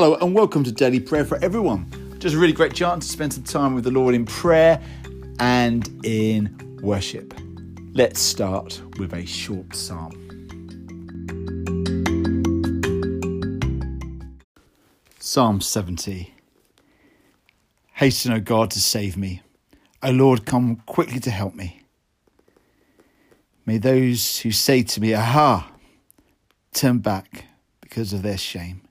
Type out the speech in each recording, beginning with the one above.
Hello and welcome to Daily Prayer for Everyone. Just a really great chance to spend some time with the Lord in prayer and in worship. Let's start with a short psalm. Psalm 70 Hasten, O God, to save me. O Lord, come quickly to help me. May those who say to me, Aha, turn back because of their shame.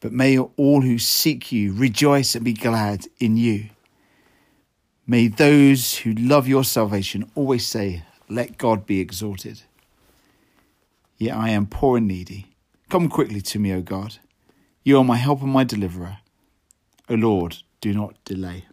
But may all who seek you rejoice and be glad in you. May those who love your salvation always say, Let God be exalted. Yet I am poor and needy. Come quickly to me, O God. You are my help and my deliverer. O Lord, do not delay.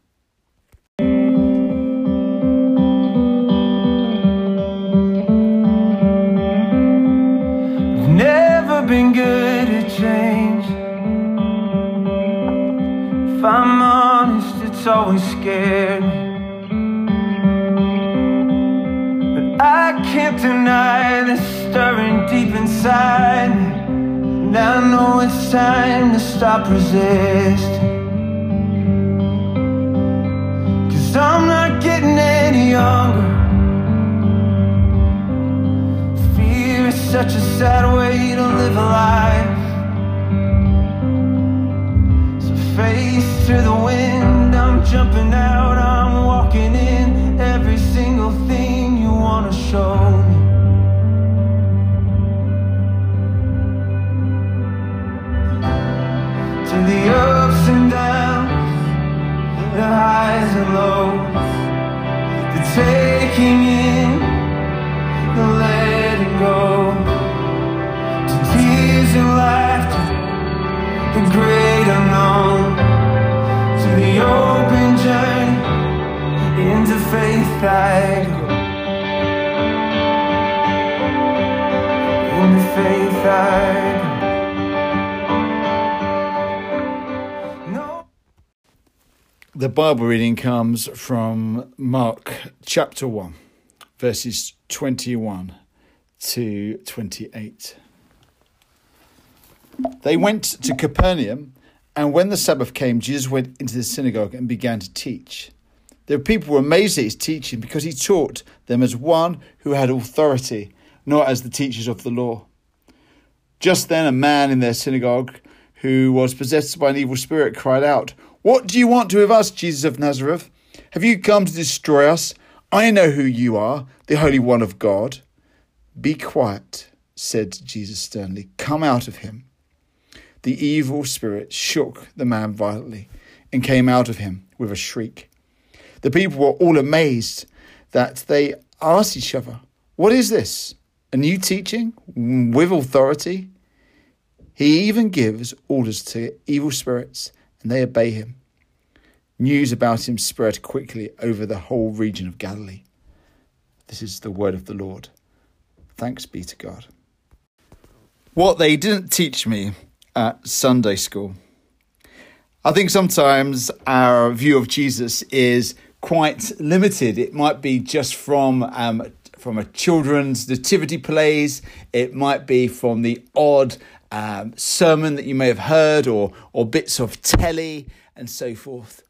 Scared. But I can't deny the stirring deep inside. And I know it's time to stop resisting. Cause I'm not getting any younger. Fear is such a sad way to live a life. So face to the wind, jumping out, I'm walking in. Every single thing you wanna show me. To the ups and downs, the highs and lows, the taking in, the letting go, to tears and laughter, the great unknown, into faith I go. Into faith I. The Bible reading comes from Mark chapter 1, verses 21 to 28. They went to Capernaum, and when the Sabbath came, Jesus went into the synagogue and began to teach. The people were amazed at his teaching because he taught them as one who had authority, not as the teachers of the law. Just then, a man in their synagogue who was possessed by an evil spirit cried out, What do you want to with us, Jesus of Nazareth? Have you come to destroy us? I know who you are, the Holy One of God. Be quiet, said Jesus sternly. Come out of him. The evil spirit shook the man violently and came out of him with a shriek. The people were all amazed that they asked each other, What is this? A new teaching with authority? He even gives orders to evil spirits, and they obey him. News about him spread quickly over the whole region of Galilee. This is the word of the Lord. Thanks be to God. What they didn't teach me at Sunday school. I think sometimes our view of Jesus is quite limited. It might be just from um, from a children's nativity plays. It might be from the odd um, sermon that you may have heard, or or bits of telly and so forth.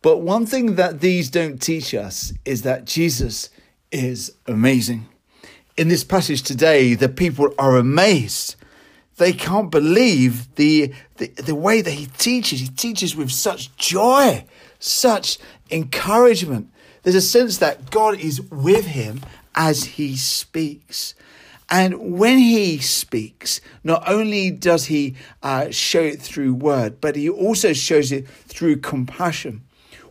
But one thing that these don't teach us is that Jesus is amazing. In this passage today, the people are amazed. They can't believe the, the, the way that he teaches. He teaches with such joy, such encouragement. There's a sense that God is with him as he speaks. And when he speaks, not only does he uh, show it through word, but he also shows it through compassion.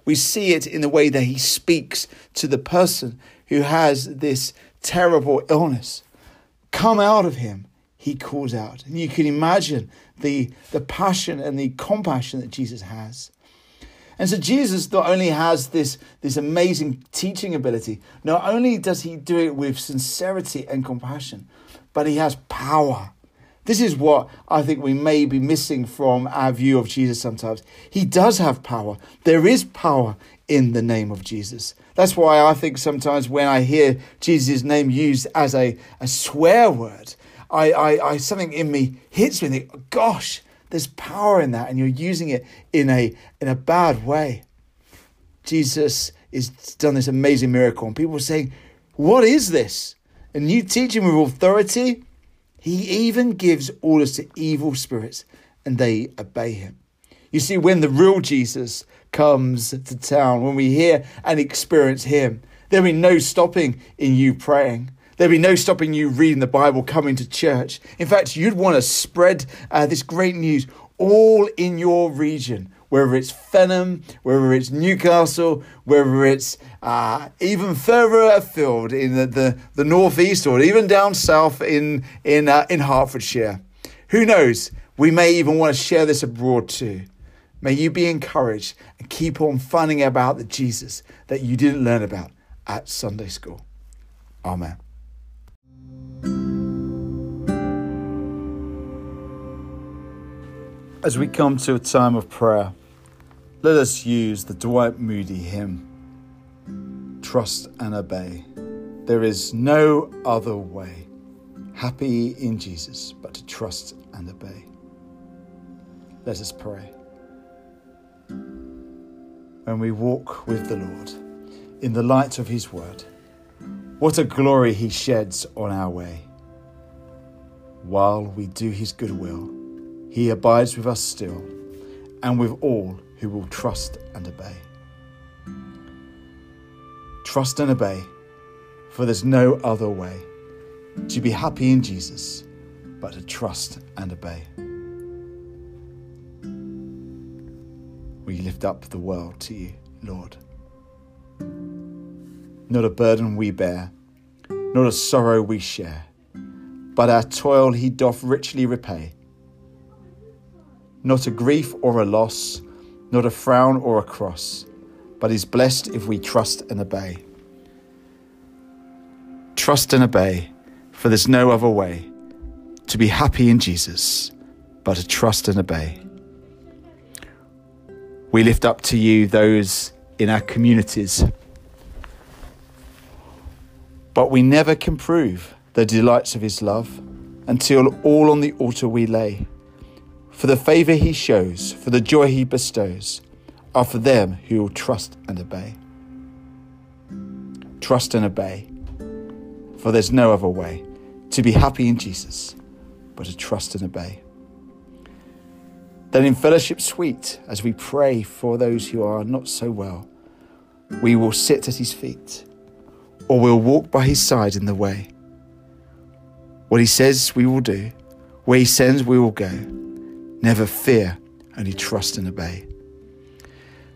We see it in the way that he speaks to the person who has this terrible illness. Come out of him, he calls out. And you can imagine the, the passion and the compassion that Jesus has. And so Jesus not only has this, this amazing teaching ability, not only does he do it with sincerity and compassion, but he has power. This is what I think we may be missing from our view of Jesus sometimes. He does have power. There is power in the name of Jesus. That's why I think sometimes when I hear Jesus' name used as a, a swear word, I, I, I something in me hits me and think, gosh, there's power in that, and you're using it in a in a bad way. Jesus has done this amazing miracle, and people are saying, What is this? And you teach him with authority. He even gives orders to evil spirits, and they obey him. You see, when the real Jesus comes to town, when we hear and experience him, there'll be no stopping in you praying. There'll be no stopping you reading the Bible, coming to church. In fact, you'd want to spread uh, this great news all in your region, whether it's Fenham, whether it's Newcastle, whether it's uh, even further afield in the, the, the northeast or even down south in, in, uh, in Hertfordshire. Who knows? We may even want to share this abroad too. May you be encouraged and keep on finding about the Jesus that you didn't learn about at Sunday school. Amen. As we come to a time of prayer, let us use the Dwight Moody hymn Trust and Obey. There is no other way. Happy in Jesus, but to trust and obey. Let us pray when we walk with the Lord in the light of His word. What a glory He sheds on our way. While we do His good will, He abides with us still and with all who will trust and obey. Trust and obey, for there's no other way to be happy in Jesus but to trust and obey. we lift up the world to you, Lord. Not a burden we bear, not a sorrow we share, but our toil he doth richly repay. Not a grief or a loss, not a frown or a cross, but is blessed if we trust and obey. Trust and obey, for there's no other way to be happy in Jesus but to trust and obey. We lift up to you those in our communities. But we never can prove the delights of his love until all on the altar we lay. For the favour he shows, for the joy he bestows, are for them who will trust and obey. Trust and obey, for there's no other way to be happy in Jesus but to trust and obey. Then in fellowship sweet, as we pray for those who are not so well, we will sit at his feet, or we'll walk by his side in the way. What he says we will do, where he sends we will go. Never fear, only trust and obey.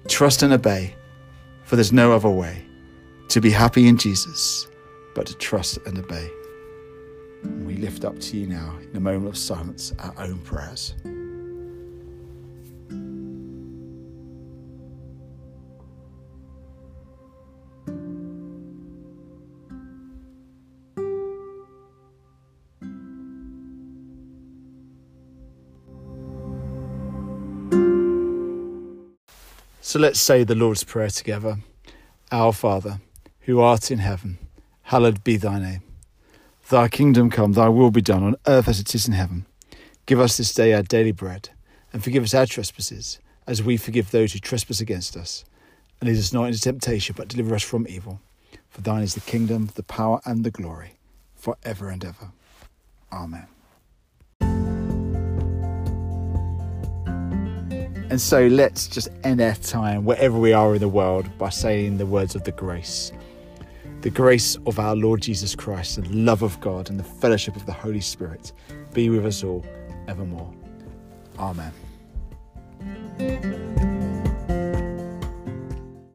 Trust and obey, for there's no other way to be happy in Jesus but to trust and obey. we lift up to you now, in a moment of silence, our own prayers. So let's say the Lord's Prayer together. Our Father, who art in heaven, hallowed be thy name. Thy kingdom come, thy will be done on earth as it is in heaven. Give us this day our daily bread, and forgive us our trespasses, as we forgive those who trespass against us. And lead us not into temptation, but deliver us from evil. For thine is the kingdom, the power, and the glory, for ever and ever. Amen. And so let's just end our time wherever we are in the world by saying the words of the grace. The grace of our Lord Jesus Christ, the love of God, and the fellowship of the Holy Spirit be with us all evermore. Amen.